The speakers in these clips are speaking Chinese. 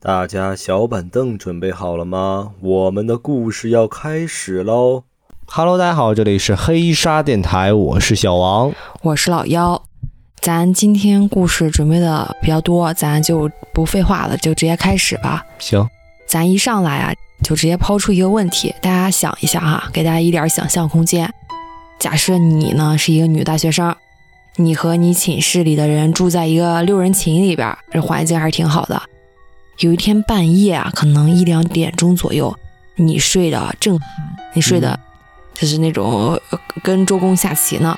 大家小板凳准备好了吗？我们的故事要开始喽！Hello，大家好，这里是黑沙电台，我是小王，我是老妖。咱今天故事准备的比较多，咱就不废话了，就直接开始吧。行，咱一上来啊，就直接抛出一个问题，大家想一下哈，给大家一点想象空间。假设你呢是一个女大学生，你和你寝室里的人住在一个六人寝里边，这环境还是挺好的。有一天半夜啊，可能一两点钟左右，你睡得正酣，你睡的，就是那种跟周公下棋呢。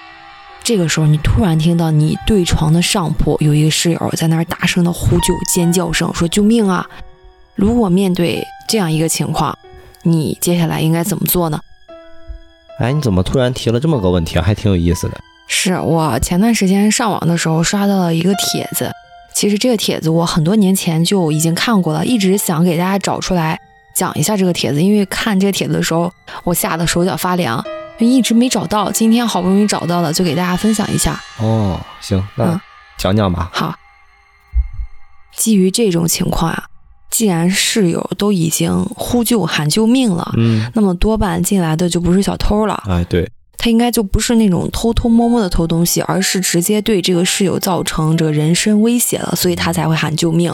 这个时候，你突然听到你对床的上铺有一个室友在那儿大声的呼救、尖叫声，说救命啊！如果面对这样一个情况，你接下来应该怎么做呢？哎，你怎么突然提了这么个问题啊？还挺有意思的。是我前段时间上网的时候刷到了一个帖子。其实这个帖子我很多年前就已经看过了，一直想给大家找出来讲一下这个帖子，因为看这个帖子的时候，我吓得手脚发凉，一直没找到。今天好不容易找到了，就给大家分享一下。哦，行，那讲讲吧。好，基于这种情况啊，既然室友都已经呼救喊救命了，嗯，那么多半进来的就不是小偷了。哎，对。他应该就不是那种偷偷摸摸的偷东西，而是直接对这个室友造成这个人身威胁了，所以他才会喊救命。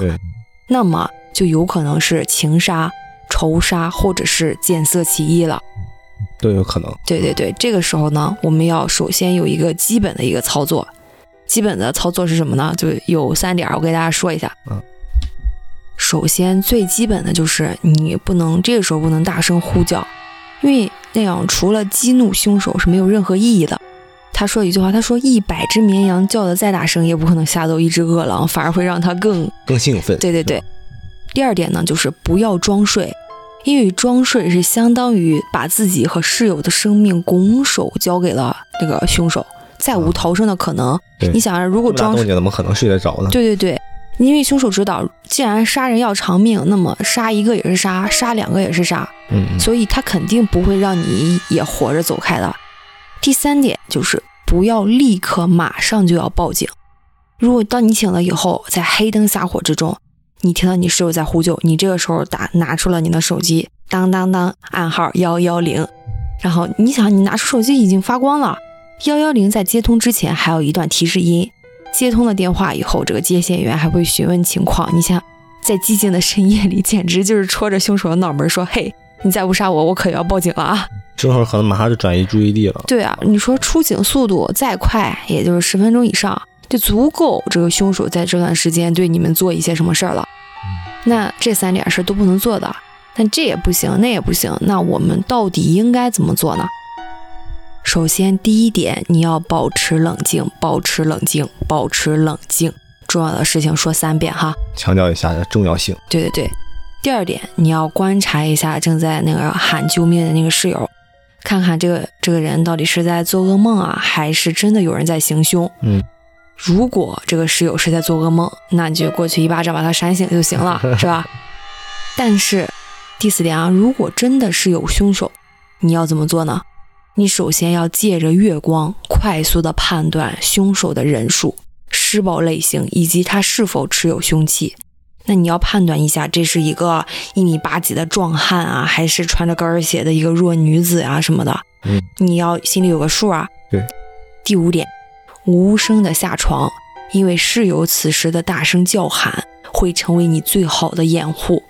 那么就有可能是情杀、仇杀，或者是见色起意了，都有可能。对对对，这个时候呢，我们要首先有一个基本的一个操作，基本的操作是什么呢？就有三点，我给大家说一下。嗯。首先最基本的就是你不能这个时候不能大声呼叫。因为那样除了激怒凶手是没有任何意义的。他说一句话，他说一百只绵羊叫的再大声，也不可能吓走一只饿狼，反而会让他更 更兴奋。对对对。第二点呢，就是不要装睡，因为装睡是相当于把自己和室友的生命拱手交给了那个凶手，再无逃生的可能。你想，如果装睡怎么可能睡得着呢？对对对。因为凶手知道，既然杀人要偿命，那么杀一个也是杀，杀两个也是杀，嗯，所以他肯定不会让你也活着走开的。第三点就是不要立刻马上就要报警。如果当你醒了以后，在黑灯瞎火之中，你听到你室友在呼救，你这个时候打拿出了你的手机，当当当，暗号幺幺零，然后你想，你拿出手机已经发光了，幺幺零在接通之前还有一段提示音。接通了电话以后，这个接线员还会询问情况。你想，在寂静的深夜里，简直就是戳着凶手的脑门说：“嘿，你再不杀我，我可要报警了啊！” 凶手可能马上就转移注意力了。对啊，你说出警速度再快，也就是十分钟以上，就足够这个凶手在这段时间对你们做一些什么事儿了。那这三点是都不能做的，但这也不行，那也不行。那我们到底应该怎么做呢？首先，第一点，你要保持冷静，保持冷静，保持冷静。重要的事情说三遍哈，强调一下重要性。对对对。第二点，你要观察一下正在那个喊救命的那个室友，看看这个这个人到底是在做噩梦啊，还是真的有人在行凶。嗯。如果这个室友是在做噩梦，那你就过去一巴掌把他扇醒就行了，是吧？但是第四点啊，如果真的是有凶手，你要怎么做呢？你首先要借着月光快速的判断凶手的人数、施暴类型以及他是否持有凶器。那你要判断一下，这是一个一米八几的壮汉啊，还是穿着高跟鞋的一个弱女子啊什么的？嗯，你要心里有个数啊。对。第五点，无声的下床，因为室友此时的大声叫喊会成为你最好的掩护。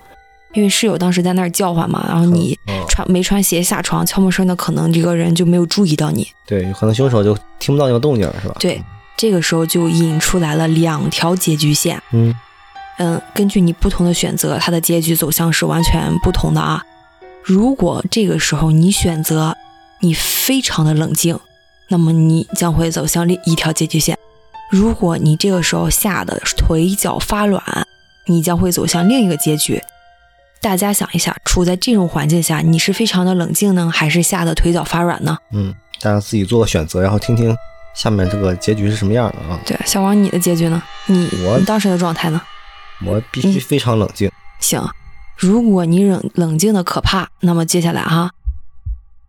因为室友当时在那儿叫唤嘛，然后你穿没穿鞋下床，悄没声的，可能这个人就没有注意到你。对，可能凶手就听不到那个动静，是吧？对，这个时候就引出来了两条结局线。嗯嗯，根据你不同的选择，它的结局走向是完全不同的啊。如果这个时候你选择你非常的冷静，那么你将会走向另一条结局线；如果你这个时候吓得腿脚发软，你将会走向另一个结局。大家想一下，处在这种环境下，你是非常的冷静呢，还是吓得腿脚发软呢？嗯，大家自己做个选择，然后听听下面这个结局是什么样的啊？对，小王，你的结局呢？你我你当时的状态呢？我必须非常冷静。行，如果你冷冷静的可怕，那么接下来哈，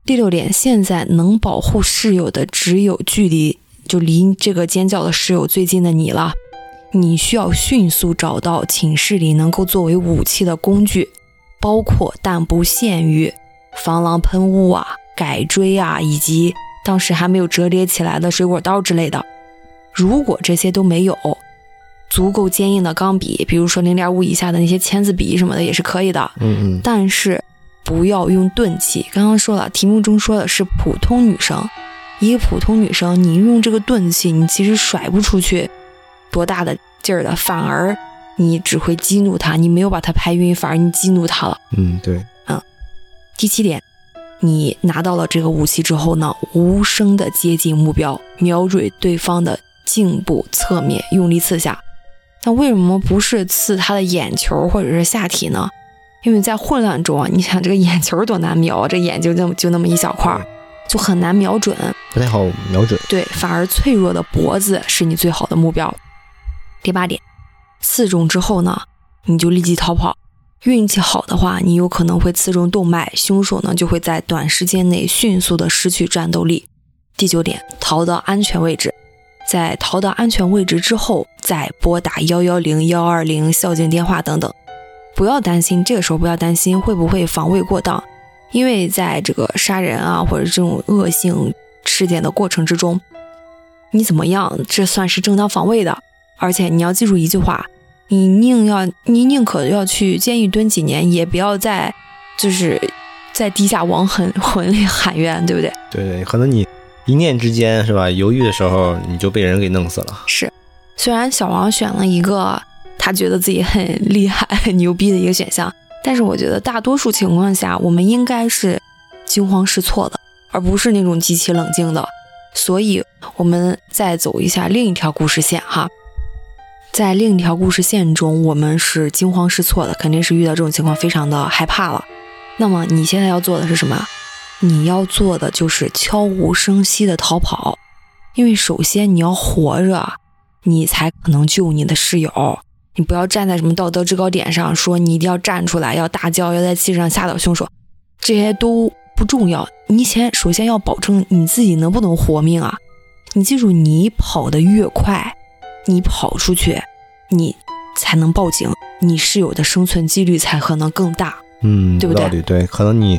第六点，现在能保护室友的只有距离就离这个尖叫的室友最近的你了。你需要迅速找到寝室里能够作为武器的工具，包括但不限于防狼喷雾啊、改锥啊，以及当时还没有折叠起来的水果刀之类的。如果这些都没有，足够坚硬的钢笔，比如说零点五以下的那些签字笔什么的也是可以的。嗯嗯。但是不要用钝器。刚刚说了，题目中说的是普通女生，一个普通女生，你用这个钝器，你其实甩不出去多大的劲儿的，反而你只会激怒他，你没有把他拍晕，反而你激怒他了。嗯，对。嗯。第七点，你拿到了这个武器之后呢，无声的接近目标，瞄准对方的颈部侧面，用力刺下。那为什么不是刺他的眼球或者是下体呢？因为在混乱中啊，你想这个眼球多难瞄啊，这眼睛就就那么一小块，就很难瞄准，不太好瞄准。对，反而脆弱的脖子是你最好的目标。第八点，刺中之后呢，你就立即逃跑。运气好的话，你有可能会刺中动脉，凶手呢就会在短时间内迅速的失去战斗力。第九点，逃到安全位置。在逃到安全位置之后，再拨打幺幺零、幺二零校警电话等等。不要担心，这个时候不要担心会不会防卫过当，因为在这个杀人啊或者这种恶性事件的过程之中，你怎么样，这算是正当防卫的。而且你要记住一句话：你宁要你宁可要去监狱蹲几年，也不要在就是在地下亡魂魂里喊冤，对不对？对对，可能你。一念之间是吧？犹豫的时候你就被人给弄死了。是，虽然小王选了一个他觉得自己很厉害、很牛逼的一个选项，但是我觉得大多数情况下我们应该是惊慌失措的，而不是那种极其冷静的。所以，我们再走一下另一条故事线哈，在另一条故事线中，我们是惊慌失措的，肯定是遇到这种情况非常的害怕了。那么你现在要做的是什么？你要做的就是悄无声息的逃跑，因为首先你要活着，你才可能救你的室友。你不要站在什么道德制高点上，说你一定要站出来，要大叫，要在气势上吓倒凶手，这些都不重要。你先首先要保证你自己能不能活命啊！你记住，你跑得越快，你跑出去，你才能报警，你室友的生存几率才可能更大。嗯，对不对？对，可能你。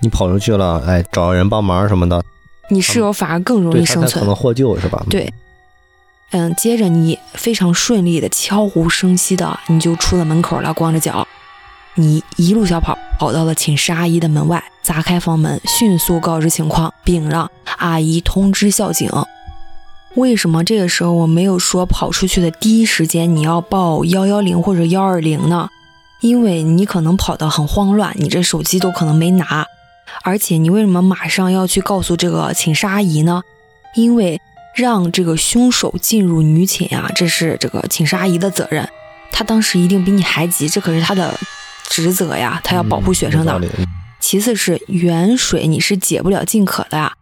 你跑出去了，哎，找人帮忙什么的，你室友反而更容易生存，可能获救是吧？对，嗯，接着你非常顺利的悄无声息的你就出了门口了，光着脚，你一路小跑跑到了寝室阿姨的门外，砸开房门，迅速告知情况，并让阿姨通知校警。为什么这个时候我没有说跑出去的第一时间你要报幺幺零或者幺二零呢？因为你可能跑得很慌乱，你这手机都可能没拿。而且你为什么马上要去告诉这个寝室阿姨呢？因为让这个凶手进入女寝啊，这是这个寝室阿姨的责任。她当时一定比你还急，这可是她的职责呀，她要保护学生的。其次是远水你是解不了近渴的呀。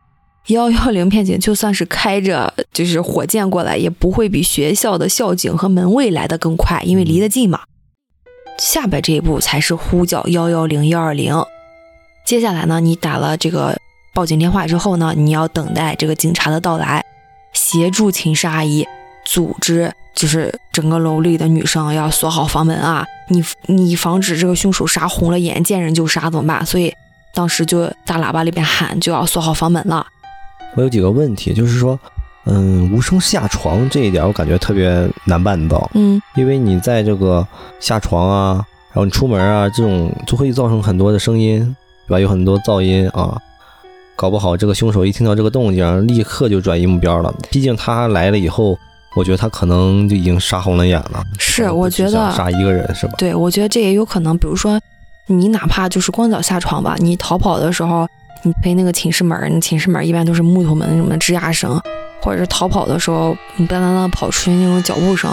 幺幺零片警就算是开着就是火箭过来，也不会比学校的校警和门卫来的更快，因为离得近嘛。下边这一步才是呼叫幺幺零幺二零。接下来呢，你打了这个报警电话之后呢，你要等待这个警察的到来，协助寝室阿姨组织，就是整个楼里的女生要锁好房门啊，你你防止这个凶手杀红了眼，见人就杀怎么办？所以当时就大喇叭里边喊，就要锁好房门了。我有几个问题，就是说，嗯，无声下床这一点，我感觉特别难办到，嗯，因为你在这个下床啊，然后你出门啊，这种就会造成很多的声音。对吧？有很多噪音啊，搞不好这个凶手一听到这个动静，立刻就转移目标了。毕竟他来了以后，我觉得他可能就已经杀红了眼了。是，我觉得杀一个人是吧？对，我觉得这也有可能。比如说，你哪怕就是光脚下床吧，你逃跑的时候，你推那个寝室门，那寝室门一般都是木头门，什么吱呀声，或者是逃跑的时候，你当当当跑出去那种脚步声，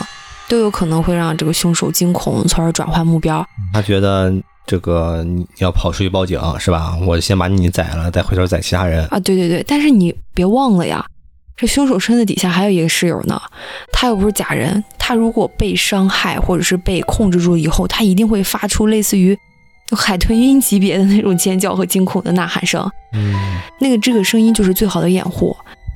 都有可能会让这个凶手惊恐，从而转换目标。他觉得。这个你要跑出去报警是吧？我先把你宰了，再回头宰其他人啊！对对对，但是你别忘了呀，这凶手身子底下还有一个室友呢，他又不是假人，他如果被伤害或者是被控制住以后，他一定会发出类似于海豚音级别的那种尖叫和惊恐的呐喊声。嗯，那个这个声音就是最好的掩护。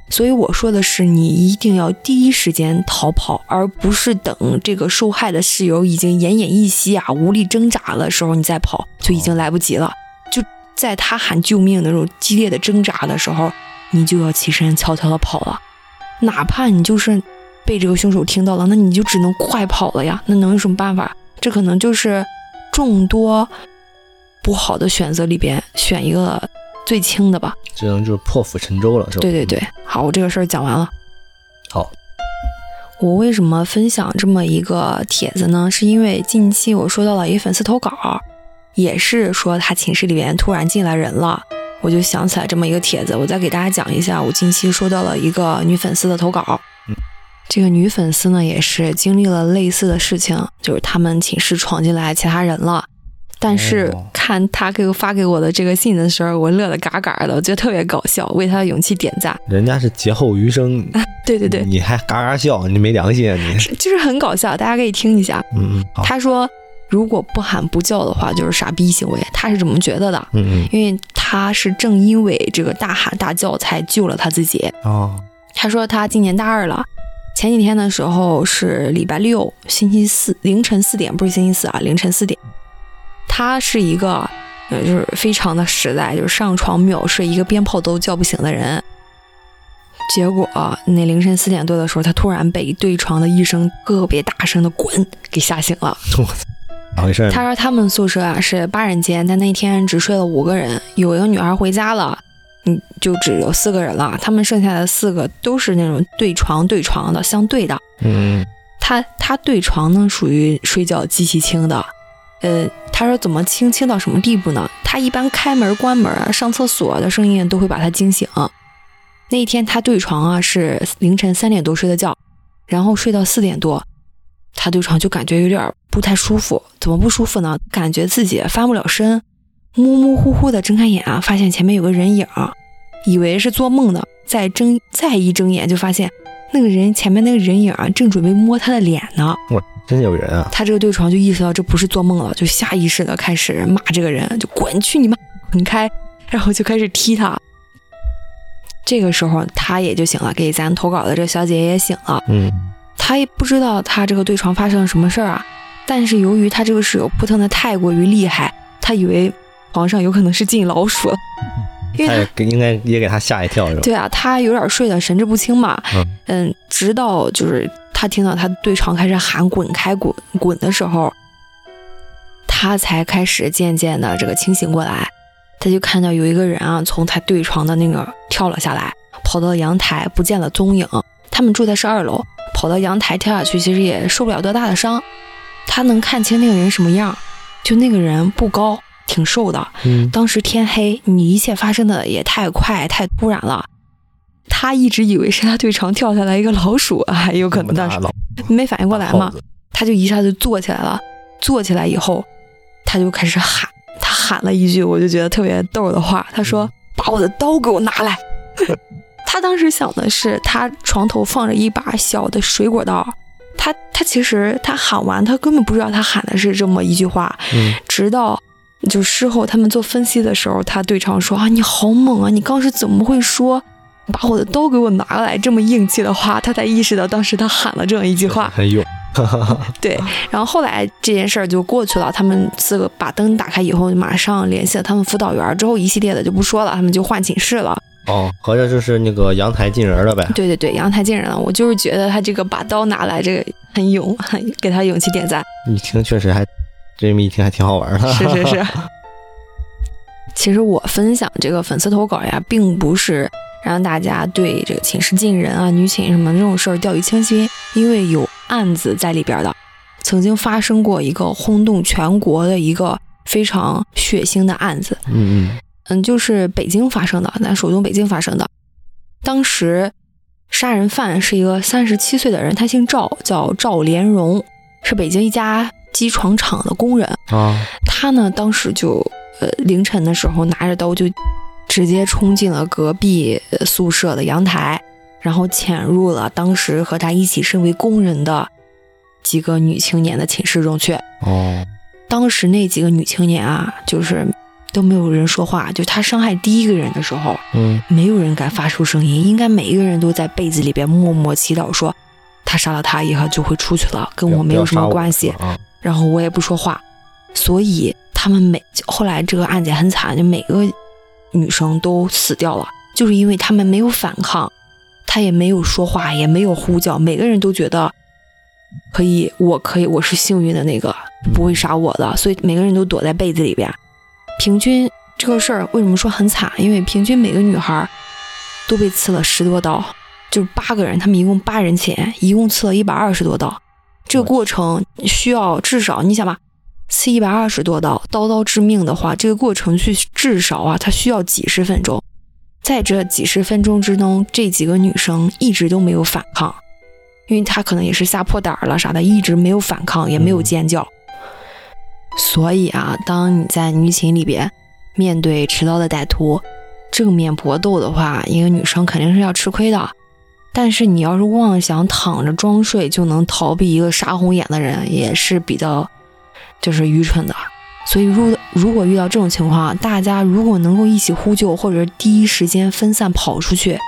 所以我说的是，你一定要第一时间逃跑，而不是等这个受害的室友已经奄奄一息啊、无力挣扎的时候你再跑，就已经来不及了。就在他喊救命那种激烈的挣扎的时候，你就要起身悄悄的跑了。哪怕你就是被这个凶手听到了，那你就只能快跑了呀。那能有什么办法？这可能就是众多不好的选择里边选一个。最轻的吧，只能就是破釜沉舟了，是吧？对对对，好，我这个事儿讲完了。好，我为什么分享这么一个帖子呢？是因为近期我收到了一个粉丝投稿，也是说他寝室里边突然进来人了，我就想起来这么一个帖子，我再给大家讲一下。我近期收到了一个女粉丝的投稿，嗯，这个女粉丝呢也是经历了类似的事情，就是他们寝室闯进来其他人了。但是看他给我发给我的这个信的时候，我乐得嘎嘎的，我觉得特别搞笑，为他的勇气点赞。人家是劫后余生，对对对，你还嘎嘎笑，你没良心啊你！就是很搞笑，大家可以听一下。嗯嗯，他说如果不喊不叫的话，就是傻逼行为，他是怎么觉得的。嗯嗯，因为他是正因为这个大喊大叫才救了他自己。哦，他说他今年大二了，前几天的时候是礼拜六，星期四凌晨四点，不是星期四啊，凌晨四点。他是一个，呃，就是非常的实在，就是上床秒睡，一个鞭炮都叫不醒的人。结果那凌晨四点多的时候，他突然被对床的一声特别大声的“滚”给吓醒了。怎么回事？他说他们宿舍啊是八人间，但那天只睡了五个人，有一个女孩回家了，嗯，就只有四个人了。他们剩下的四个都是那种对床对床的，相对的。嗯，他他对床呢属于睡觉极其轻的。呃，他说怎么轻轻到什么地步呢？他一般开门、关门啊、上厕所的声音都会把他惊醒。那一天他对床啊是凌晨三点多睡的觉，然后睡到四点多，他对床就感觉有点不太舒服。怎么不舒服呢？感觉自己翻不了身，模模糊糊的睁开眼啊，发现前面有个人影，以为是做梦呢。再睁再一睁眼，就发现那个人前面那个人影啊，正准备摸他的脸呢。真有人啊！他这个对床就意识到这不是做梦了，就下意识的开始骂这个人，就滚去你妈，滚开，然后就开始踢他。这个时候他也就醒了，给咱投稿的这个小姐姐也醒了。嗯，他也不知道他这个对床发生了什么事儿啊，但是由于他这个室友扑腾的太过于厉害，他以为床上有可能是进老鼠了，因为他应该也给他吓一跳是吧？对啊，他有点睡得神志不清嘛。嗯，直到就是。他听到他对床开始喊“滚开，滚滚”的时候，他才开始渐渐的这个清醒过来。他就看到有一个人啊，从他对床的那个跳了下来，跑到阳台，不见了踪影。他们住的是二楼，跑到阳台跳下去，其实也受不了多大的伤。他能看清那个人什么样，就那个人不高，挺瘦的。嗯，当时天黑，你一切发生的也太快，太突然了。他一直以为是他对床跳下来一个老鼠，啊有可能当时没反应过来嘛，他就一下子坐起来了。坐起来以后，他就开始喊，他喊了一句我就觉得特别逗的话，他说：“把我的刀给我拿来。”他当时想的是，他床头放着一把小的水果刀。他他其实他喊完，他根本不知道他喊的是这么一句话。嗯，直到就事后他们做分析的时候，他对床说：“啊，你好猛啊！你刚是怎么会说？”把我的刀给我拿来，这么硬气的话，他才意识到当时他喊了这样一句话。很勇。对，然后后来这件事儿就过去了。他们四个把灯打开以后，马上联系了他们辅导员。之后一系列的就不说了，他们就换寝室了。哦，合着就是那个阳台进人了呗？对对对，阳台进人了。我就是觉得他这个把刀拿来，这个很勇，很给他勇气点赞。一听确实还，这么一听还挺好玩的。是是是。其实我分享这个粉丝投稿呀，并不是。让大家对这个寝室进人啊、女寝什么这种事儿掉以轻心，因为有案子在里边的。曾经发生过一个轰动全国的一个非常血腥的案子，嗯嗯嗯，就是北京发生的，咱首都北京发生的。当时杀人犯是一个三十七岁的人，他姓赵，叫赵连荣，是北京一家机床厂的工人啊。他呢，当时就呃凌晨的时候拿着刀就。直接冲进了隔壁宿舍的阳台，然后潜入了当时和他一起身为工人的几个女青年的寝室中去。哦，当时那几个女青年啊，就是都没有人说话。就他伤害第一个人的时候，嗯，没有人敢发出声音，应该每一个人都在被子里边默默祈祷，说他杀了他以后就会出去了，跟我没有什么关系。啊，然后我也不说话，所以他们每后来这个案件很惨，就每个女生都死掉了，就是因为他们没有反抗，他也没有说话，也没有呼叫，每个人都觉得可以，我可以，我是幸运的那个，不会杀我的，所以每个人都躲在被子里边。平均这个事儿为什么说很惨？因为平均每个女孩都被刺了十多刀，就是八个人，他们一共八人前，一共刺了一百二十多刀。这个过程需要至少，你想吧，刺一百二十多刀，刀刀致命的话，这个过程去至少啊，它需要几十分钟。在这几十分钟之中，这几个女生一直都没有反抗，因为她可能也是吓破胆了啥的，一直没有反抗，也没有尖叫。所以啊，当你在女寝里边面对持刀的歹徒正面搏斗的话，一个女生肯定是要吃亏的。但是你要是妄想躺着装睡就能逃避一个杀红眼的人，也是比较就是愚蠢的。所以，如如果遇到这种情况，大家如果能够一起呼救，或者是第一时间分散跑出去，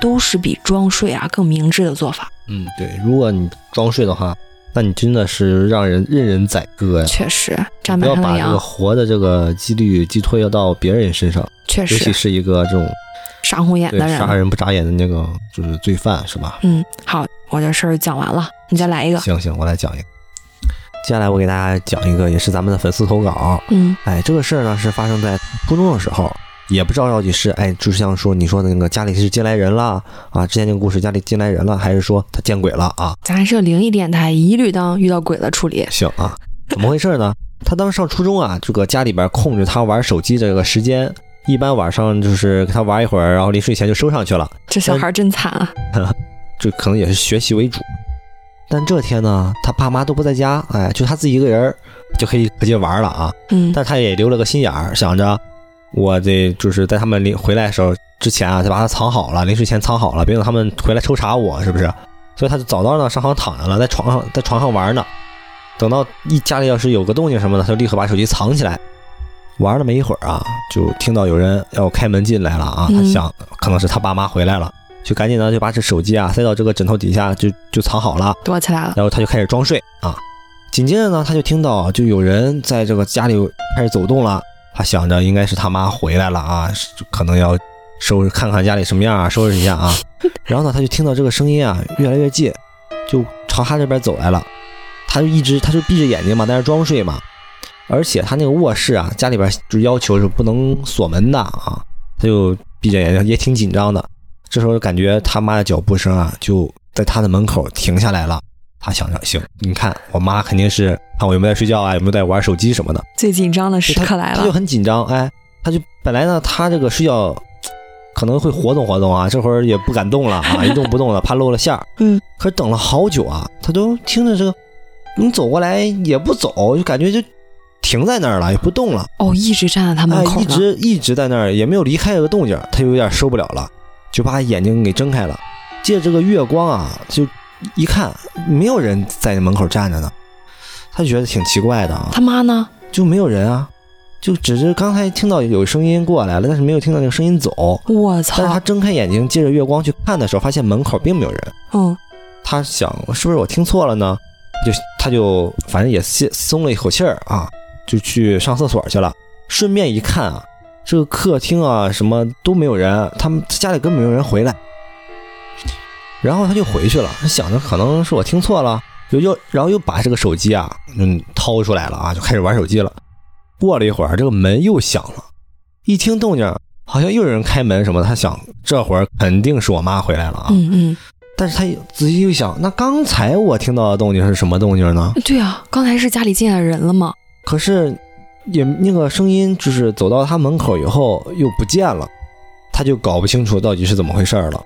都是比装睡啊更明智的做法。嗯，对，如果你装睡的话，那你真的是让人任人宰割呀。确实，站不要把这个活的这个几率寄托到别人身上，确实尤其是一个这种杀红眼的人。杀人不眨眼的那个就是罪犯，是吧？嗯，好，我这事儿讲完了，你再来一个。行行，我来讲一个。接下来我给大家讲一个，也是咱们的粉丝投稿。嗯哎，这个事儿呢是发生在初中的时候，也不知道到底是哎，就是像说你说的那个家里是进来人了啊，之前那个故事家里进来人了，还是说他见鬼了啊？咱是个灵异电台，一律当遇到鬼了处理。行啊，怎么回事呢？他当时上初中啊，这个家里边控制他玩手机这个时间，一般晚上就是给他玩一会儿，然后临睡前就收上去了，这小孩真惨啊！这可能也是学习为主。但这天呢，他爸妈都不在家，哎，就他自己一个人就可以直接玩了啊。嗯但他也留了个心眼儿，想着我得就是在他们临回来的时候之前啊，再把它藏好了，临睡前藏好了，别等他们回来抽查我，是不是？所以他就早早的上床躺着了，在床上在床上玩呢。等到一家里要是有个动静什么的，他就立刻把手机藏起来。玩了没一会儿啊，就听到有人要开门进来了啊，他嗯想可能是他爸妈回来了，就赶紧呢就把这手机啊塞到这个枕头底下，就就藏好了。躲起来了。然后他就开始装睡啊。紧接着呢，他就听到就有人在这个家里开始走动了。他想着应该是他妈回来了啊，可能要收拾看看家里什么样啊，收拾一下啊。然后呢，他就听到这个声音啊越来越近，就朝他这边走来了。他就一直他就闭着眼睛嘛，在那装睡嘛。而且他那个卧室啊，家里边就要求是不能锁门的啊，他就闭着眼睛，也挺紧张的。这时候感觉他妈的脚步声啊，就在他的门口停下来了。他想着，行，你看我妈肯定是看我有没有在睡觉啊，有没有在玩手机什么的，最紧张的时刻来了他就。很紧张。哎，他就本来呢，他这个睡觉可能会活动活动啊，这会儿也不敢动了啊，一动不动的，怕露了馅儿。嗯，可是等了好久啊，他都听着这个，你走过来也不走，就感觉就停在那儿了，也不动了。哦，一直站在他门哎，口呢。一直一直在那儿，也没有离开这个动静，他就有点受不了了，就把眼睛给睁开了。借着这个月光啊，就一看没有人在门口站着呢，他就觉得挺奇怪的啊，他妈呢？就没有人啊，就只是刚才听到有声音过来了，但是没有听到那个声音走。我操但是他！睁开眼睛，借着月光去看的时候，发现门口并没有人。嗯，他想，是不是我听错了呢？就他就反正也松松了一口气儿啊，就去上厕所去了。顺便一看啊，这个客厅啊什么都没有人，他们家里根本没有人回来。然后他就回去了，他想着可能是我听错了，就又然后又把这个手机啊嗯掏出来了啊，就开始玩手机了。过了一会儿，这个门又响了，一听动静，好像又有人开门什么，他想这会儿肯定是我妈回来了啊。嗯嗯，但是他仔细一想，那刚才我听到的动静是什么动静呢？对啊，刚才是家里进来人了吗？可是也那个声音就是走到他门口以后又不见了，他就搞不清楚到底是怎么回事了。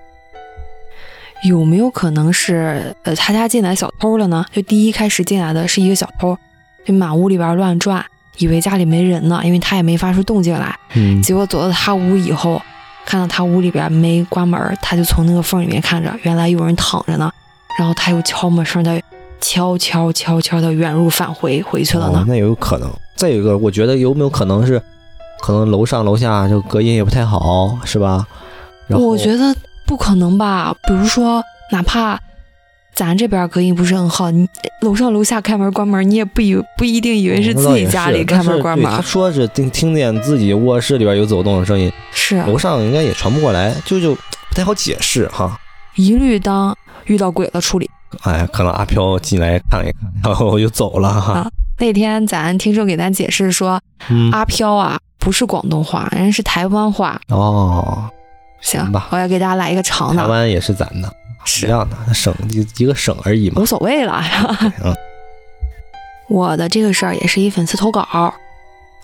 有没有可能是呃他家进来小偷了呢？就第一开始进来的是一个小偷，就满屋里边乱转，以为家里没人呢，因为他也没发出动静来。嗯结果走到他屋以后，看到他屋里边没关门，他就从那个缝里面看着，原来有人躺着呢。然后他又悄没声的悄悄悄悄的远入返回回去了呢。哦，那也有可能。再有一个，我觉得有没有可能是可能楼上楼下就隔音也不太好，是吧？我觉得不可能吧。比如说，哪怕咱这边隔音不是很好，你楼上楼下开门关门，你也不以不一定以为是自己家里开门关门。他说是听听见自己卧室里边有走动的声音，是楼上应该也传不过来，就就不太好解释哈。一律当遇到鬼了处理。哎，可能阿飘进来看一看，然后就走了哈。那天咱听众给咱解释说，阿飘啊不是广东话，人家是台湾话哦。行吧，我要给大家来一个长的。台湾也是咱的，是一样的，省一个省而已嘛，无所谓了。嗯，我的这个事儿也是一粉丝投稿。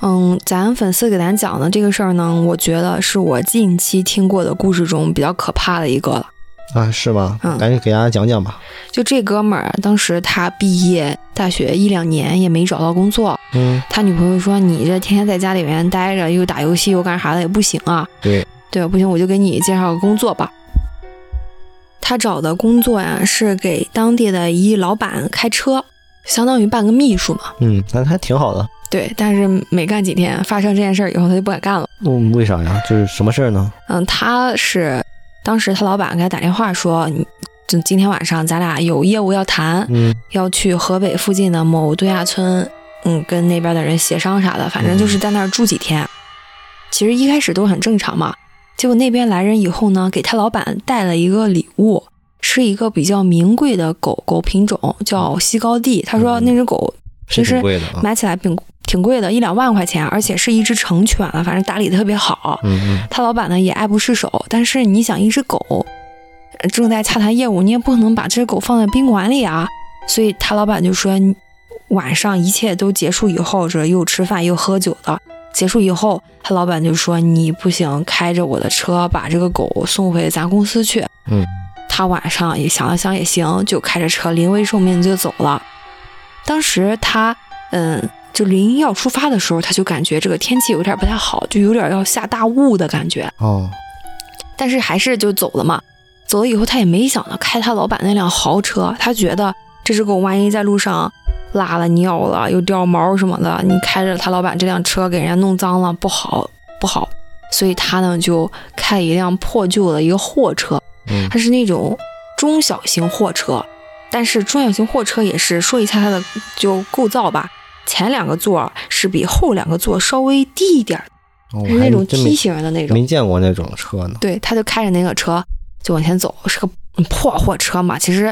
嗯，咱粉丝给咱讲的这个事儿呢，我觉得是我近期听过的故事中比较可怕的一个了。啊，是吗？嗯，赶紧给大家讲讲吧。就这哥们儿，当时他毕业大学一两年也没找到工作。嗯，他女朋友说：“你这天天在家里面待着，又打游戏又干啥的也不行啊。”对，对，不行，我就给你介绍个工作吧。他找的工作呀，是给当地的一老板开车，相当于半个秘书嘛。嗯，那还挺好的。对，但是没干几天，发生这件事以后，他就不敢干了。嗯，为啥呀？就是什么事儿呢？嗯，他是。当时他老板给他打电话说：“你，就今天晚上咱俩有业务要谈，嗯，要去河北附近的某度假村，嗯，跟那边的人协商啥的，反正就是在那儿住几天。其实一开始都很正常嘛。结果那边来人以后呢，给他老板带了一个礼物，是一个比较名贵的狗狗品种，叫西高地。他说那只狗平时买起来并。”挺贵的，一两万块钱，而且是一只成犬了，反正打理特别好。嗯嗯，他老板呢也爱不释手。但是你想，一只狗正在洽谈业务，你也不可能把这只狗放在宾馆里啊。所以他老板就说，晚上一切都结束以后，这又吃饭又喝酒的。结束以后，他老板就说，你不行，开着我的车把这个狗送回咱公司去。嗯，他晚上也想了想也行，就开着车临危受命就走了。当时他，嗯。就临要出发的时候，他就感觉这个天气有点不太好，就有点要下大雾的感觉。哦，但是还是就走了嘛。走了以后，他也没想到开他老板那辆豪车，他觉得这只狗万一在路上拉了尿了，又掉毛什么的，你开着他老板这辆车给人家弄脏了，不好不好。所以他呢就开一辆破旧的一个货车，它是那种中小型货车，但是中小型货车也是说一下它的就构造吧。前两个座是比后两个座稍微低一点是那种梯形的那种。没见过那种车呢。对，他就开着那个车就往前走，是个破货车嘛。其实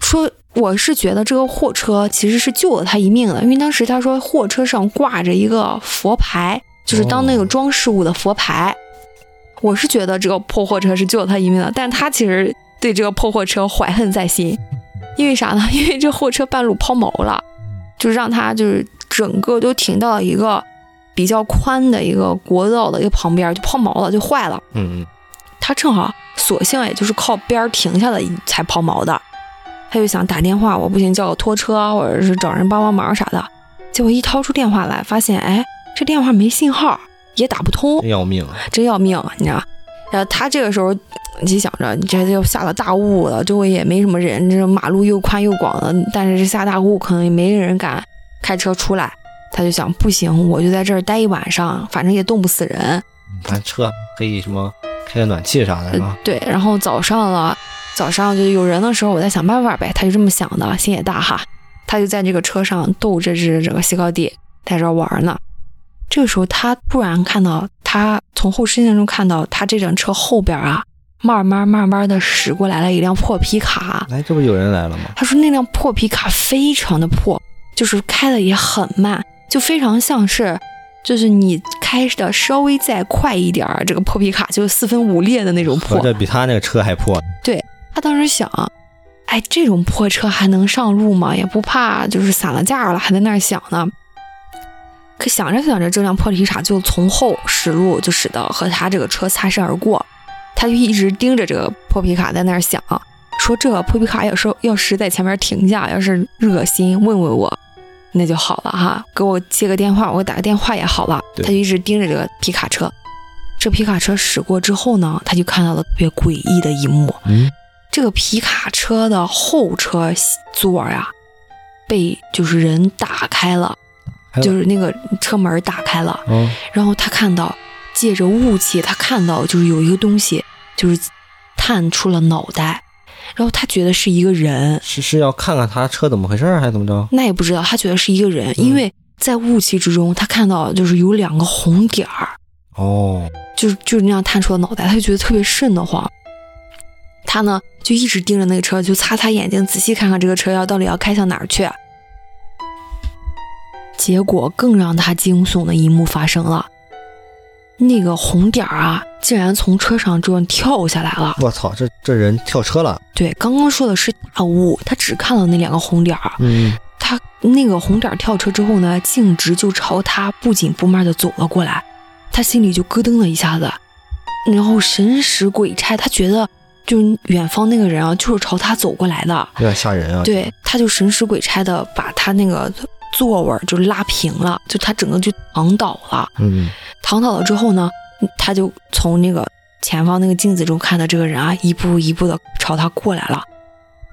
说我是觉得这个货车其实是救了他一命的，因为当时他说货车上挂着一个佛牌，就是当那个装饰物的佛牌。我是觉得这个破货车是救了他一命的，但他其实对这个破货车怀恨在心，因为啥呢？因为这货车半路抛锚了。就让他就是整个都停到了一个比较宽的一个国道的一个旁边，就抛锚了，就坏了。嗯嗯，他正好索性也就是靠边停下了才抛锚的。他就想打电话，我不行叫个拖车或者是找人帮帮忙啥的。结果一掏出电话来，发现哎，这电话没信号，也打不通，真要命，真要命，你知道？然后他这个时候就想着，这又下了大雾了，周围也没什么人，这马路又宽又广的，但是这下大雾，可能也没人敢开车出来。他就想，不行，我就在这儿待一晚上，反正也冻不死人。咱车可以什么开个暖气啥的，是吧？对。然后早上了，早上就有人的时候，我再想办法呗。他就这么想的，心也大哈。他就在这个车上逗这只这个西高地在这玩呢。这个时候，他突然看到，他从后视镜中看到，他这辆车后边啊，慢慢慢慢的驶过来了一辆破皮卡。哎，这不有人来了吗？他说那辆破皮卡非常的破，就是开的也很慢，就非常像是，就是你开的稍微再快一点儿，这个破皮卡就四分五裂的那种破。这比他那个车还破。对他当时想，哎，这种破车还能上路吗？也不怕就是散了架了，还在那儿想呢。可想着想着，这辆破皮卡就从后驶入，就使得和他这个车擦身而过。他就一直盯着这个破皮卡，在那儿想，说这破皮卡要是要是在前面停下，要是热心问问我，那就好了哈，给我接个电话，我打个电话也好了。他就一直盯着这个皮卡车。这皮卡车驶过之后呢，他就看到了特别诡异的一幕。嗯，这个皮卡车的后车座呀，被就是人打开了。就是那个车门打开了，然后他看到借着雾气，他看到就是有一个东西，就是探出了脑袋，然后他觉得是一个人，是是要看看他车怎么回事还是怎么着？那也不知道，他觉得是一个人，因为在雾气之中，他看到就是有两个红点儿，哦，就是就是那样探出了脑袋，他就觉得特别瘆得慌。他呢就一直盯着那个车，就擦擦眼睛，仔细看看这个车要到底要开向哪儿去。结果更让他惊悚的一幕发生了，那个红点儿啊，竟然从车上这样跳下来了！我操，这这人跳车了？对，刚刚说的是大雾，他只看到那两个红点儿。嗯，他那个红点儿跳车之后呢，径直就朝他不紧不慢的走了过来，他心里就咯噔了一下子，然后神使鬼差，他觉得就是远方那个人啊，就是朝他走过来的，有点吓人啊。对，他就神使鬼差的把他那个。座位就拉平了，就他整个就躺倒了。嗯，躺倒了之后呢，他就从那个前方那个镜子中看到这个人啊，一步一步的朝他过来了。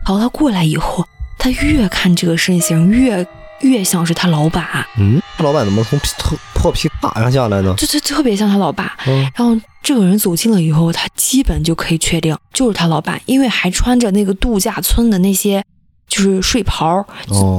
朝他过来以后，他越看这个身形，越越像是他老板。嗯，他老板怎么从破破皮卡上下来呢？就就特别像他老板。然后这个人走近了以后，他基本就可以确定就是他老板，因为还穿着那个度假村的那些。就是睡袍，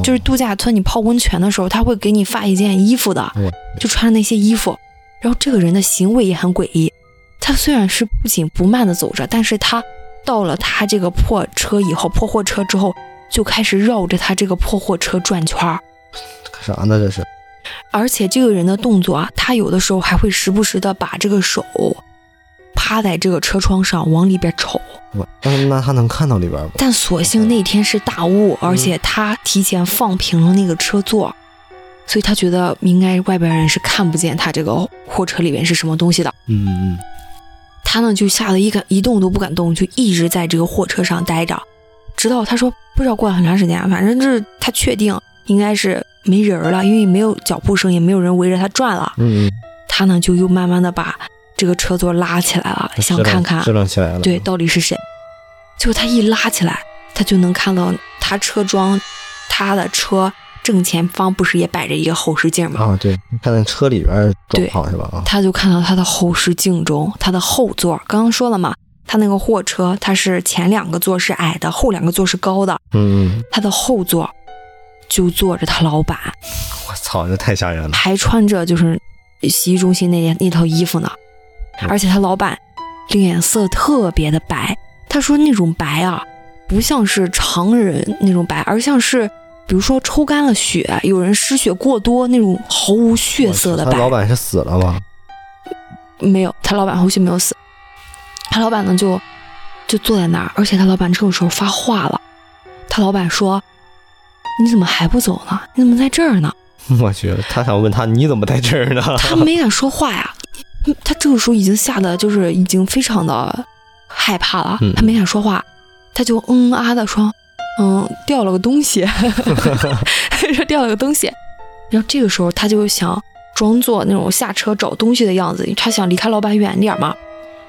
就是度假村你泡温泉的时候，他会给你发一件衣服的，就穿那些衣服。然后这个人的行为也很诡异，他虽然是不紧不慢的走着，但是他到了他这个破车以后，破货车之后，就开始绕着他这个破货车转圈儿。干啥呢？这是？而且这个人的动作啊，他有的时候还会时不时的把这个手趴在这个车窗上往里边瞅。那那他能看到里边吗？但所幸那天是大雾，而且他提前放平了那个车座，所以他觉得应该外边人是看不见他这个货车里面是什么东西的。嗯嗯。他呢就吓得一敢一动都不敢动，就一直在这个货车上待着，直到他说不知道过了很长时间，反正就是他确定应该是没人了，因为没有脚步声，也没有人围着他转了。嗯。他呢就又慢慢的把。这个车座拉起来了，想看看，支棱起来了。对，到底是谁？结果他一拉起来，他就能看到他车窗，他的车正前方不是也摆着一个后视镜吗？啊，对，看那车里边状况是吧？啊，他就看到他的后视镜中，他的后座，刚刚说了嘛，他那个货车，他是前两个座是矮的，后两个座是高的。嗯，他的后座就坐着他老板。我操，这太吓人了！还穿着就是洗浴中心那那套衣服呢。而且他老板脸色特别的白，他说那种白啊，不像是常人那种白，而像是比如说抽干了血，有人失血过多那种毫无血色的白。他老板是死了吗？没有，他老板后续没有死。他老板呢就就坐在那儿，而且他老板这个时候发话了。他老板说：“你怎么还不走呢？你怎么在这儿呢？” 我去，他想问他你怎么在这儿呢？他没敢说话呀。他这个时候已经吓得，就是已经非常的害怕了。他没敢说话，他就嗯啊的说：“嗯，掉了个东西，说 掉了个东西。”然后这个时候他就想装作那种下车找东西的样子，他想离开老板远点嘛。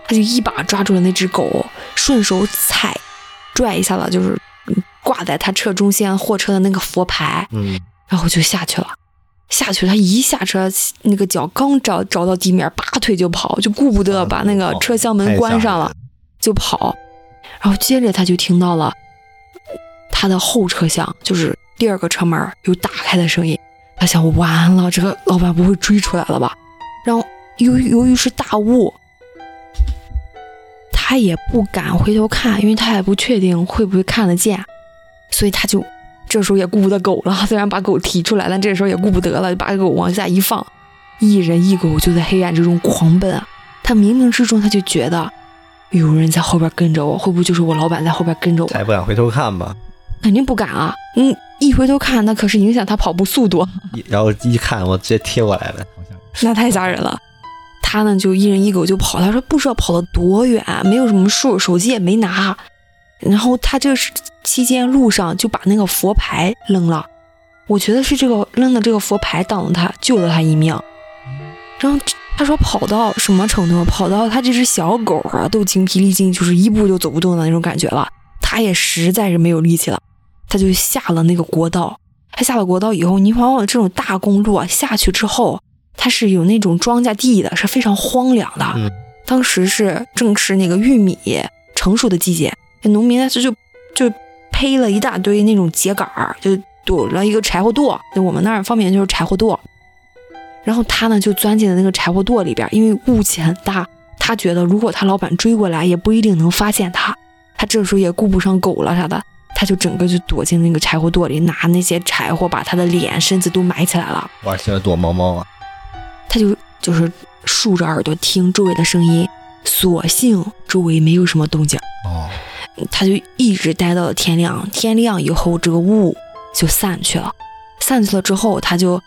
他就一把抓住了那只狗，顺手踩拽一下子，就是挂在他车中间货车的那个佛牌，嗯，然后就下去了。下去，他一下车，那个脚刚着着到地面，拔腿就跑，就顾不得把那个车厢门关上了，就跑。然后接着他就听到了他的后车厢，就是第二个车门有打开的声音。他想，完了，这个老板不会追出来了吧？然后由于由于是大雾，他也不敢回头看，因为他也不确定会不会看得见，所以他就。这时候也顾不得狗了，虽然把狗提出来，但这时候也顾不得了，就把狗往下一放，一人一狗就在黑暗之中狂奔。他冥冥之中他就觉得有人在后边跟着我，会不会就是我老板在后边跟着我？他也不敢回头看吧？肯定不敢啊！嗯，一回头看，那可是影响他跑步速度。然后一看，我直接贴过来了，那太吓人了。他呢就一人一狗就跑，他说不知道跑了多远，没有什么数，手机也没拿。然后他这是期间路上就把那个佛牌扔了，我觉得是这个扔的这个佛牌挡了他，救了他一命。然后他说跑到什么程度？跑到他这只小狗啊都精疲力尽，就是一步就走不动的那种感觉了。他也实在是没有力气了，他就下了那个国道，他下了国道以后，你往往这种大公路啊下去之后，它是有那种庄稼地的，是非常荒凉的。当时是正是那个玉米成熟的季节，农民呢就就就胚了一大堆那种秸秆儿，就堵了一个柴火垛。就我们那儿方便就是柴火垛。然后他呢就钻进了那个柴火垛里边，因为雾气很大，他觉得如果他老板追过来，也不一定能发现他。他这时候也顾不上狗了啥的。他就整个就躲进那个柴火垛里，拿那些柴火把他的脸、身子都埋起来了。玩起了躲猫猫啊！他就就是竖着耳朵听周围的声音，所幸周围没有什么动静。哦，他就一直待到了天亮。天亮以后，这个雾就散去了。散去了之后，他就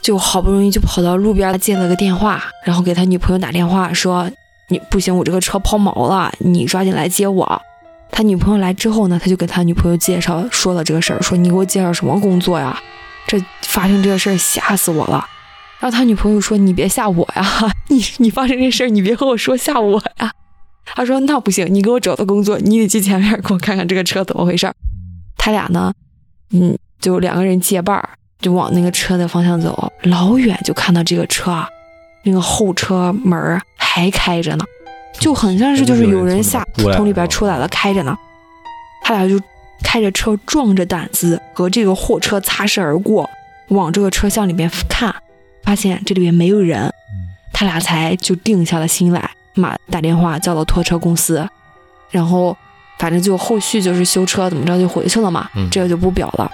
就好不容易就跑到路边接了个电话，然后给他女朋友打电话说：“你不行，我这个车抛锚了，你抓紧来接我。”他女朋友来之后呢，他就给他女朋友介绍说了这个事儿，说你给我介绍什么工作呀？这发生这个事儿吓死我了。然后他女朋友说你别吓我呀，你你发生这事儿你别和我说吓我呀。他说那不行，你给我找到工作，你得去前面给我看看这个车怎么回事。他俩呢，嗯，就两个人结伴儿就往那个车的方向走，老远就看到这个车，那个后车门还开着呢。就很像是就是有人下从里边出来了，开着呢。他俩就开着车，壮着胆子和这个货车擦身而过，往这个车厢里面看，发现这里面没有人，他俩才就定下了心来，马打电话叫了拖车公司，然后反正就后续就是修车怎么着就回去了嘛，这个就不表了。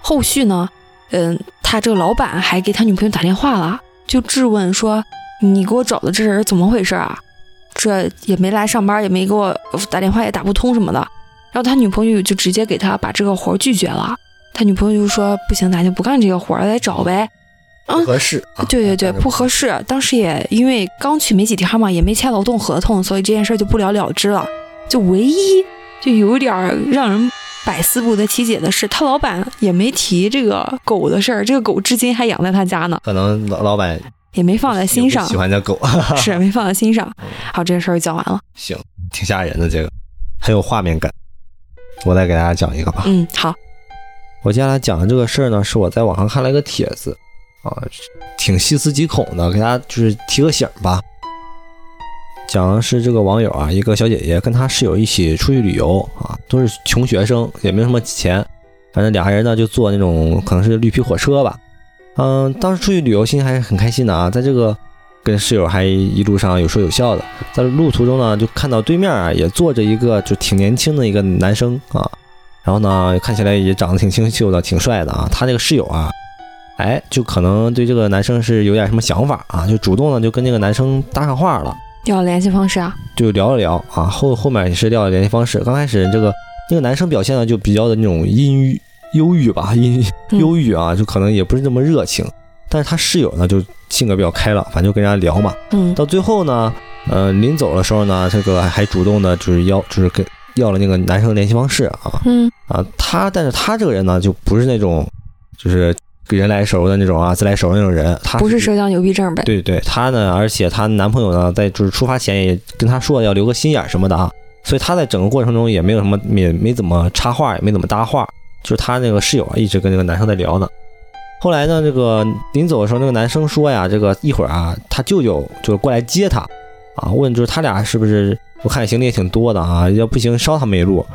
后续呢，嗯，他这个老板还给他女朋友打电话了，就质问说：“你给我找的这人怎么回事啊？”这也没来上班，也没给我打电话，也打不通什么的。然后他女朋友就直接给他把这个活拒绝了。他女朋友就说：“不行，咱就不干这个活儿，再找呗。”不合适。对对对，不合适。当时也因为刚去没几天嘛，也没签劳动合同，所以这件事就不了了之了。就唯一就有点让人百思不得其解的是，他老板也没提这个狗的事儿，这个狗至今还养在他家呢。可能老老板。也没放在心上，喜欢的狗 是没放在心上。好，这个事儿讲完了。行，挺吓人的，这个很有画面感。我再给大家讲一个吧。嗯，好。我接下来讲的这个事儿呢，是我在网上看了一个帖子啊，挺细思极恐的，给大家就是提个醒吧。讲的是这个网友啊，一个小姐姐跟她室友一起出去旅游啊，都是穷学生，也没什么钱，反正俩人呢就坐那种可能是绿皮火车吧。嗯，当时出去旅游，心还是很开心的啊。在这个跟室友还一路上有说有笑的，在路途中呢，就看到对面啊也坐着一个就挺年轻的一个男生啊，然后呢看起来也长得挺清秀的，挺帅的啊。他那个室友啊，哎，就可能对这个男生是有点什么想法啊，就主动的就跟那个男生搭上话了，要联系方式啊，就聊了聊啊。后后面也是要了联系方式。刚开始这个那个男生表现的就比较的那种阴郁。忧郁吧，阴忧郁啊，就可能也不是那么热情。但是他室友呢，就性格比较开朗，反正就跟人家聊嘛。嗯，到最后呢，呃，临走的时候呢，这个还主动的，就是要，就是跟要了那个男生的联系方式啊。嗯，啊，他，但是他这个人呢，就不是那种，就是人来熟的那种啊，自来熟的那种人。他不是社交牛逼症呗？对对，他呢，而且她男朋友呢，在就是出发前也跟她说要留个心眼什么的啊，所以他在整个过程中也没有什么，也没怎么插话，也没怎么搭话。就是他那个室友啊，一直跟那个男生在聊呢。后来呢，这个临走的时候，那个男生说呀，这个一会儿啊，他舅舅就过来接他，啊，问就是他俩是不是？我看行李也挺多的啊，要不行捎他们一路。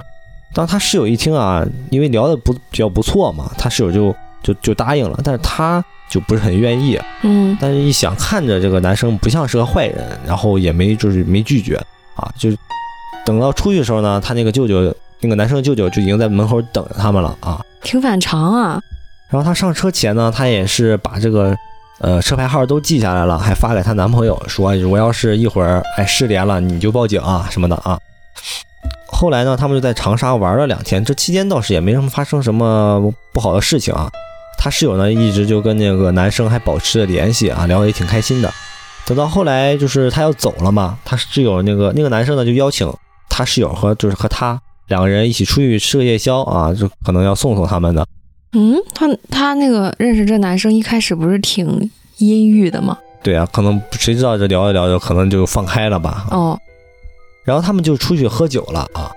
当他室友一听啊，因为聊的不比较不错嘛，他室友就就就答应了，但是他就不是很愿意。嗯。但是一想，看着这个男生不像是个坏人，然后也没就是没拒绝啊，就等到出去的时候呢，他那个舅舅。那个男生的舅舅就已经在门口等着他们了啊，挺反常啊。然后他上车前呢，他也是把这个呃车牌号都记下来了，还发给她男朋友说，我要是一会儿哎失联了，你就报警啊什么的啊。后来呢，他们就在长沙玩了两天，这期间倒是也没什么发生什么不好的事情啊。他室友呢一直就跟那个男生还保持着联系啊，聊得也挺开心的。等到后来就是他要走了嘛，他室友那个那个男生呢就邀请他室友和就是和他。两个人一起出去吃个夜宵啊，就可能要送送他们的。嗯，他他那个认识这男生一开始不是挺阴郁的吗？对啊，可能谁知道这聊着聊着可能就放开了吧。哦，然后他们就出去喝酒了啊。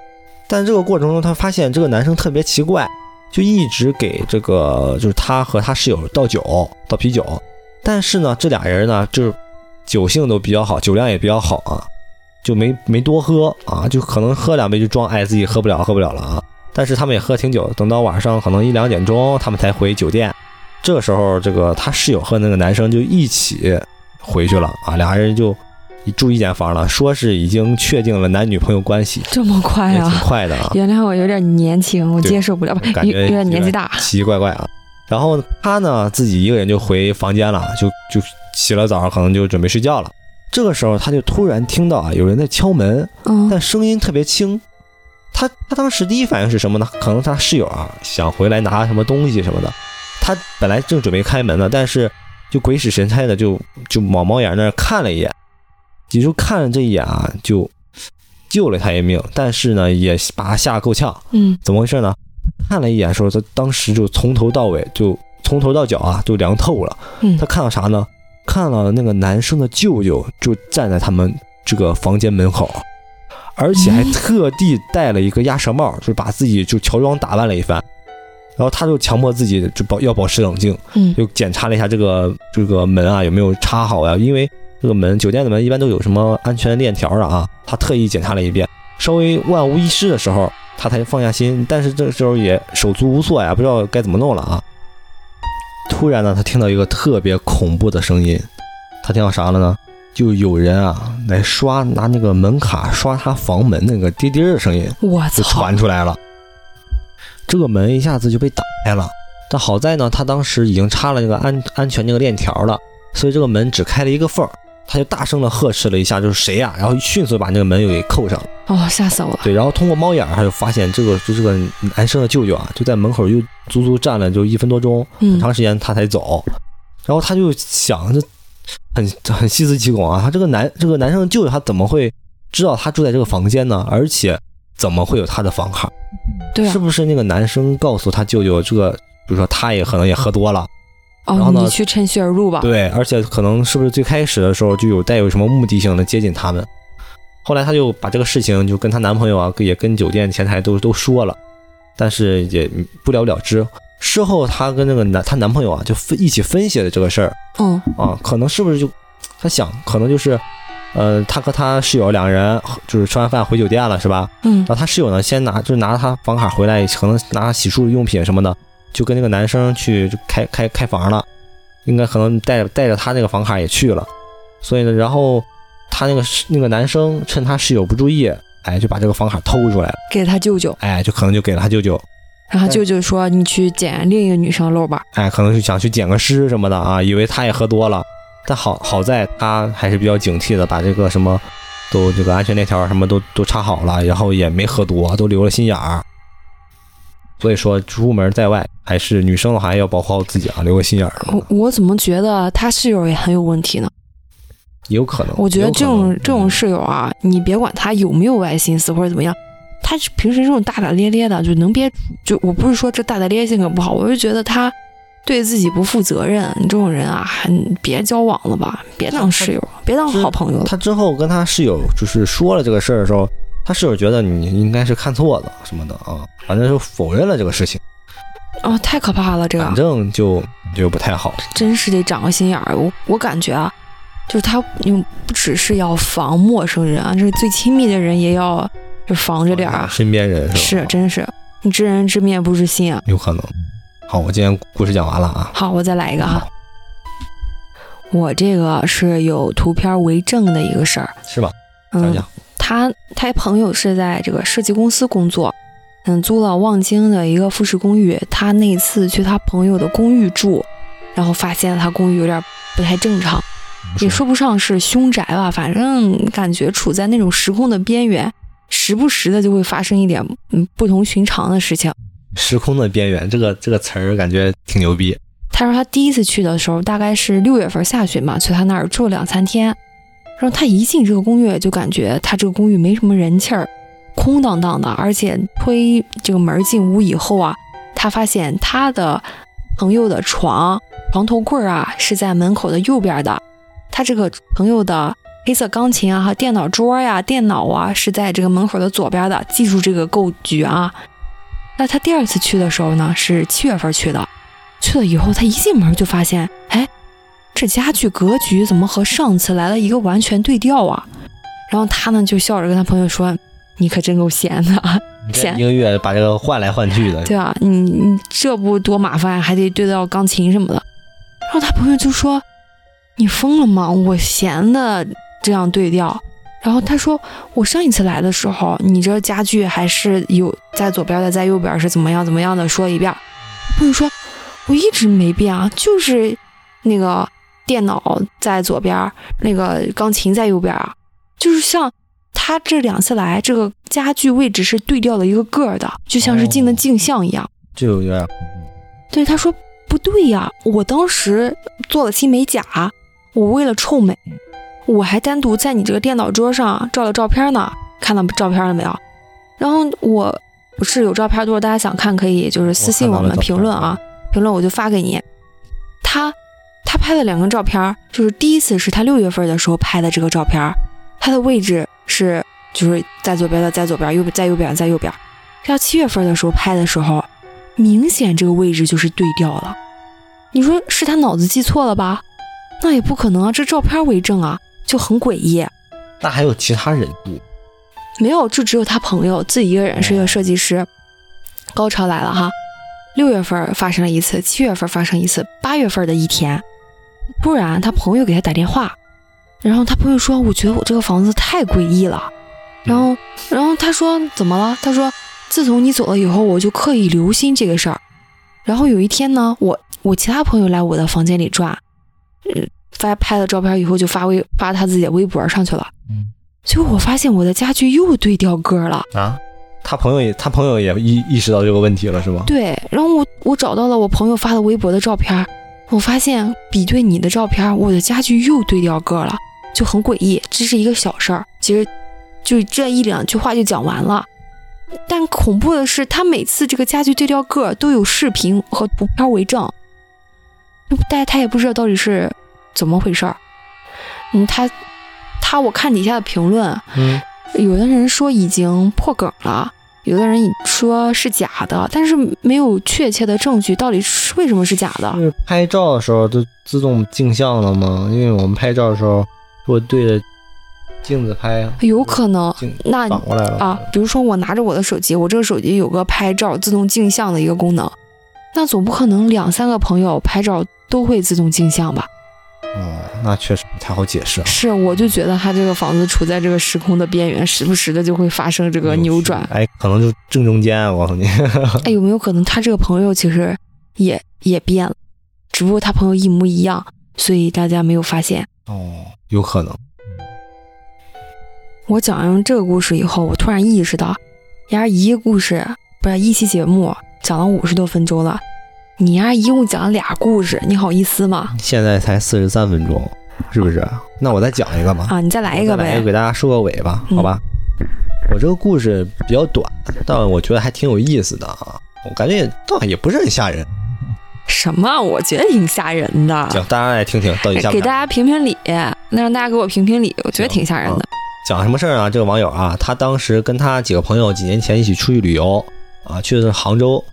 但这个过程中，他发现这个男生特别奇怪就一直给这个就是他和他室友倒酒倒啤酒，但是呢，这俩人呢就是酒性都比较好，酒量也比较好啊，就没没多喝啊，就可能喝两杯就装哎自己喝不了喝不了了啊。但是他们也喝挺久，等到晚上可能一两点钟，他们才回酒店。这个时候，这个他室友和那个男生就一起回去了啊，俩人就住一间房了，说是已经确定了男女朋友关系。这么快啊？挺快的啊！原谅我有点年轻，我接受不了，感觉有点年纪大，奇奇怪怪啊。然后他呢，自己一个人就回房间了，就就洗了澡，可能就准备睡觉了。这个时候，他就突然听到啊，有人在敲门，但声音特别轻。他他当时第一反应是什么呢？可能他室友啊想回来拿什么东西什么的。他本来正准备开门呢，但是就鬼使神差的就就往猫眼那儿看了一眼，也就看了这一眼啊，就救了他一命。但是呢，也把他吓够呛。嗯，怎么回事呢？看了一眼，说他当时就从头到尾就从头到脚啊就凉透了。嗯，他看到啥呢？看到那个男生的舅舅就站在他们这个房间门口。而且还特地戴了一个鸭舌帽，就是把自己就乔装打扮了一番，然后他就强迫自己就保要保持冷静，嗯，就检查了一下这个这个门啊有没有插好呀，因为这个门酒店的门一般都有什么安全链条的啊，他特意检查了一遍，稍微万无一失的时候，他才放下心，但是这个时候也手足无措呀，不知道该怎么弄了啊。突然呢，他听到一个特别恐怖的声音，他听到啥了呢？就有人啊来刷拿那个门卡刷他房门那个滴滴的声音，我操，就传出来了。这个门一下子就被打开了，但好在呢，他当时已经插了那个安安全那个链条了，所以这个门只开了一个缝。他就大声的呵斥了一下，就是谁呀？然后迅速把那个门又给扣上了。哦，吓死我了。对，然后通过猫眼，他就发现这个就这个男生的舅舅啊，就在门口又足足站了就一分多钟，很长时间他才走。然后他就想这。很很细思极恐啊！他这个男这个男生的舅舅他怎么会知道他住在这个房间呢？而且怎么会有他的房卡？对，是不是那个男生告诉他舅舅这个？比如说他也可能也喝多了，然后呢？你去趁虚而入吧。对，而且可能是不是最开始的时候就有带有什么目的性的接近他们？后来她就把这个事情就跟她男朋友啊，也跟酒店前台都都说了，但是也不了了之。事后，她跟那个男她男朋友啊，就分一起分析了这个事儿。嗯啊，可能是不是就，她想，可能就是，呃，她和她室友两个人就是吃完饭回酒店了，是吧？嗯。然后她室友呢，先拿就是拿她房卡回来，可能拿洗漱用品什么的，就跟那个男生去开开开房了，应该可能带带着他那个房卡也去了。所以呢，然后他那个那个男生趁他室友不注意，哎，就把这个房卡偷出来了，给他舅舅。哎，就可能就给了他舅舅。然后舅舅说：“你去捡另一个女生漏吧。”哎，可能是想去捡个尸什么的啊，以为他也喝多了。但好好在他还是比较警惕的，把这个什么都这个安全链条什么都都插好了，然后也没喝多，都留了心眼儿。所以说出门在外，还是女生的话要保护好自己啊，留个心眼儿。我我怎么觉得他室友也很有问题呢？有可能。我觉得这种这种室友啊，你别管他有没有歪心思或者怎么样。他平时这种大大咧咧的，就能憋，就我不是说这大大咧咧性格不好，我就觉得他对自己不负责任。你这种人啊，还别交往了吧，别当室友，别当好朋友。他之后跟他室友就是说了这个事儿的时候，他室友觉得你应该是看错了什么的啊，反正就否认了这个事情。哦，太可怕了，这个反正就就不太好。真是得长个心眼儿。我我感觉啊，就是他你不只是要防陌生人啊，这最亲密的人也要。就防着点啊，身边人是吧？是，真是，你知人知面不知心啊。有可能。好，我今天故事讲完了啊。好，我再来一个啊。我这个是有图片为证的一个事儿，是吧？嗯，他他朋友是在这个设计公司工作，嗯，租了望京的一个复式公寓。他那次去他朋友的公寓住，然后发现他公寓有点不太正常，也说不上是凶宅吧，反正感觉处在那种时空的边缘。时不时的就会发生一点嗯不同寻常的事情。时空的边缘，这个这个词儿感觉挺牛逼。他说他第一次去的时候大概是六月份下旬嘛，去他那儿住了两三天。然后他一进这个公寓，就感觉他这个公寓没什么人气儿，空荡荡的。而且推这个门进屋以后啊，他发现他的朋友的床床头柜啊是在门口的右边的，他这个朋友的。黑色钢琴啊电脑桌呀、电脑啊是在这个门口的左边的，记住这个构局啊。那他第二次去的时候呢，是七月份去的。去了以后，他一进门就发现，哎，这家具格局怎么和上次来了一个完全对调啊？然后他呢就笑着跟他朋友说：“你可真够闲的，闲一个月把这个换来换去的。”对啊，你你这不多麻烦，还得对到钢琴什么的。然后他朋友就说：“你疯了吗？我闲的这样对调。”然后他说：“我上一次来的时候，你这家具还是有在左边的，在右边是怎么样怎么样的，说一遍。”朋友说。我一直没变啊，就是那个电脑在左边，那个钢琴在右边啊，就是像他这两次来，这个家具位置是对调了一个个儿的，就像是进的镜像一样，就有点。对，他说不对呀，我当时做了新美甲，我为了臭美，我还单独在你这个电脑桌上照了照片呢，看到照片了没有？然后我不是有照片，如果大家想看，可以就是私信我们评论啊。评论我就发给你，他他拍了两张照片，就是第一次是他六月份的时候拍的这个照片，他的位置是就是在左边的，在左边，右在右边，在右边。要七月份的时候拍的时候，明显这个位置就是对调了。你说是他脑子记错了吧？那也不可能啊，这照片为证啊，就很诡异。那还有其他人不？没有，就只有他朋友自己一个人是一个设计师。高潮来了哈。六月份发生了一次，七月份发生一次，八月份的一天，突然他朋友给他打电话，然后他朋友说：“我觉得我这个房子太诡异了。”然后，然后他说：“怎么了？”他说：“自从你走了以后，我就刻意留心这个事儿。然后有一天呢，我我其他朋友来我的房间里转，呃，发拍了照片以后就发微发他自己的微博上去了。嗯，结果我发现我的家具又对调个了啊。”他朋友也，他朋友也意意识到这个问题了，是吗？对，然后我我找到了我朋友发的微博的照片，我发现比对你的照片，我的家具又对调个了，就很诡异。这是一个小事儿，其实就这一两句话就讲完了。但恐怖的是，他每次这个家具对调个都有视频和图片为证，但他也不知道到底是怎么回事儿。嗯，他他我看底下的评论，嗯，有的人说已经破梗了。有的人说是假的，但是没有确切的证据，到底是为什么是假的？是拍照的时候都自动镜像了吗？因为我们拍照的时候，我对着镜子拍，有可能那反过来了啊。比如说我拿着我的手机，我这个手机有个拍照自动镜像的一个功能，那总不可能两三个朋友拍照都会自动镜像吧？哦，那确实不太好解释。是，我就觉得他这个房子处在这个时空的边缘，时不时的就会发生这个扭转。哎，可能就正中间，我告诉你。哎，有没有可能他这个朋友其实也也变了，只不过他朋友一模一样，所以大家没有发现。哦，有可能。我讲完这个故事以后，我突然意识到，呀，一个故事不是一期节目讲了五十多分钟了。你呀，一共讲了俩故事，你好意思吗？现在才四十三分钟，是不是？那我再讲一个吧。啊，你再来一个呗。来，给大家收个尾吧，好吧？我这个故事比较短，但我觉得还挺有意思的啊。我感觉倒也不是很吓人。什么？我觉得挺吓人的。行，大家来听听，到底吓给大家评评理，那让大家给我评评理，我觉得挺吓人的。讲什么事儿啊？这个网友啊，他当时跟他几个朋友几年前一起出去旅游啊，去的是杭州。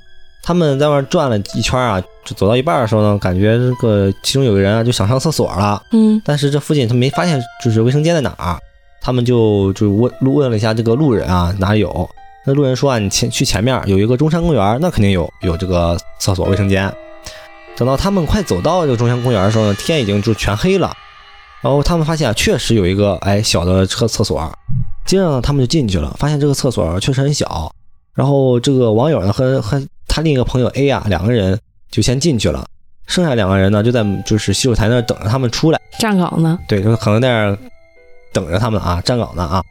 他们在外转了一圈啊，就走到一半的时候呢，感觉这个其中有个人啊就想上厕所了，嗯，但是这附近他没发现就是卫生间在哪儿，他们就就问问了一下这个路人啊哪有，那路人说啊你前去前面有一个中山公园，那肯定有有这个厕所卫生间。等到他们快走到这个中山公园的时候呢，天已经就全黑了，然后他们发现确实有一个哎小的厕厕所，接着呢他们就进去了，发现这个厕所确实很小，然后这个网友呢和和。他另一个朋友 A 啊，两个人就先进去了，剩下两个人呢就在就是洗手台那等着他们出来站岗呢。对，就可能在那儿等着他们啊，站岗呢啊。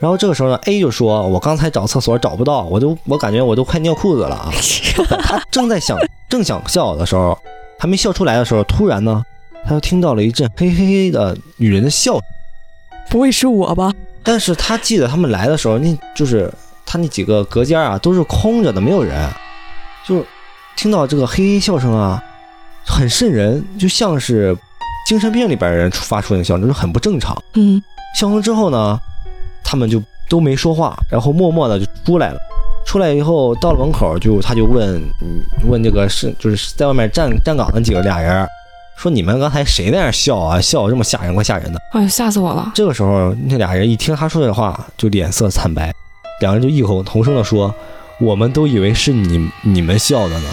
然后这个时候呢，A 就说：“我刚才找厕所找不到，我都我感觉我都快尿裤子了啊。”他正在想 正想笑的时候，还没笑出来的时候，突然呢，他就听到了一阵嘿嘿嘿的女人的笑，不会是我吧？但是他记得他们来的时候，那就是他那几个隔间啊都是空着的，没有人。就听到这个嘿嘿笑声啊，很瘆人，就像是精神病里边人发出那个笑声，就是很不正常。嗯，笑声之后呢，他们就都没说话，然后默默的就出来了。出来以后到了门口，就他就问，问这个是就是在外面站站岗的几个俩人，说你们刚才谁在那笑啊？笑这么吓人，怪吓人的。哎呀，吓死我了！这个时候那俩人一听他说这话，就脸色惨白，两人就异口同声的说：“我们都以为是你你们笑的呢，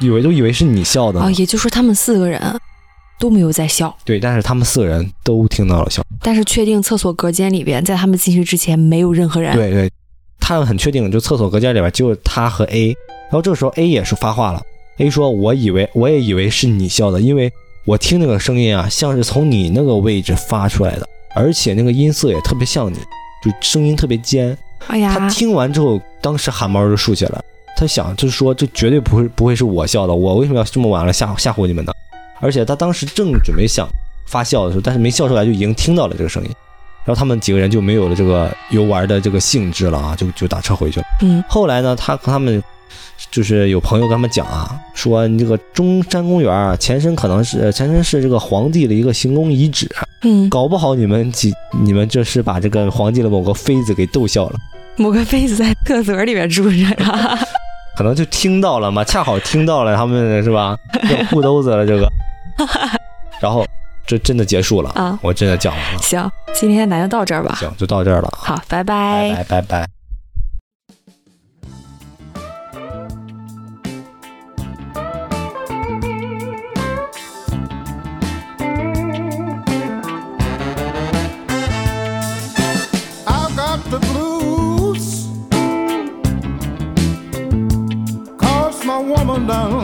以为都以为是你笑的。”啊，也就是说他们四个人。都没有在笑，对，但是他们四个人都听到了笑，但是确定厕所隔间里边，在他们进去之前没有任何人。对对，他们很确定，就厕所隔间里边只有他和 A。然后这个时候 A 也是发话了，A 说：“我以为我也以为是你笑的，因为我听那个声音啊，像是从你那个位置发出来的，而且那个音色也特别像你，就声音特别尖。”哎呀，他听完之后，当时汗毛就竖起来了。他想，就是说，这绝对不会不会是我笑的，我为什么要这么晚了吓吓唬你们呢？而且他当时正准备想发笑的时候，但是没笑出来，就已经听到了这个声音，然后他们几个人就没有了这个游玩的这个兴致了啊，就就打车回去了。嗯，后来呢，他和他们就是有朋友跟他们讲啊，说你这个中山公园啊，前身可能是前身是这个皇帝的一个行宫遗址，嗯，搞不好你们几你们这是把这个皇帝的某个妃子给逗笑了，某个妃子在厕所里边住着呀，可能就听到了嘛，恰好听到了他们是吧，裤兜子了这个。然后，这真的结束了啊！我真的讲完了。行，今天咱就到这儿吧。行，就到这儿了。好，拜拜，拜拜拜拜。down.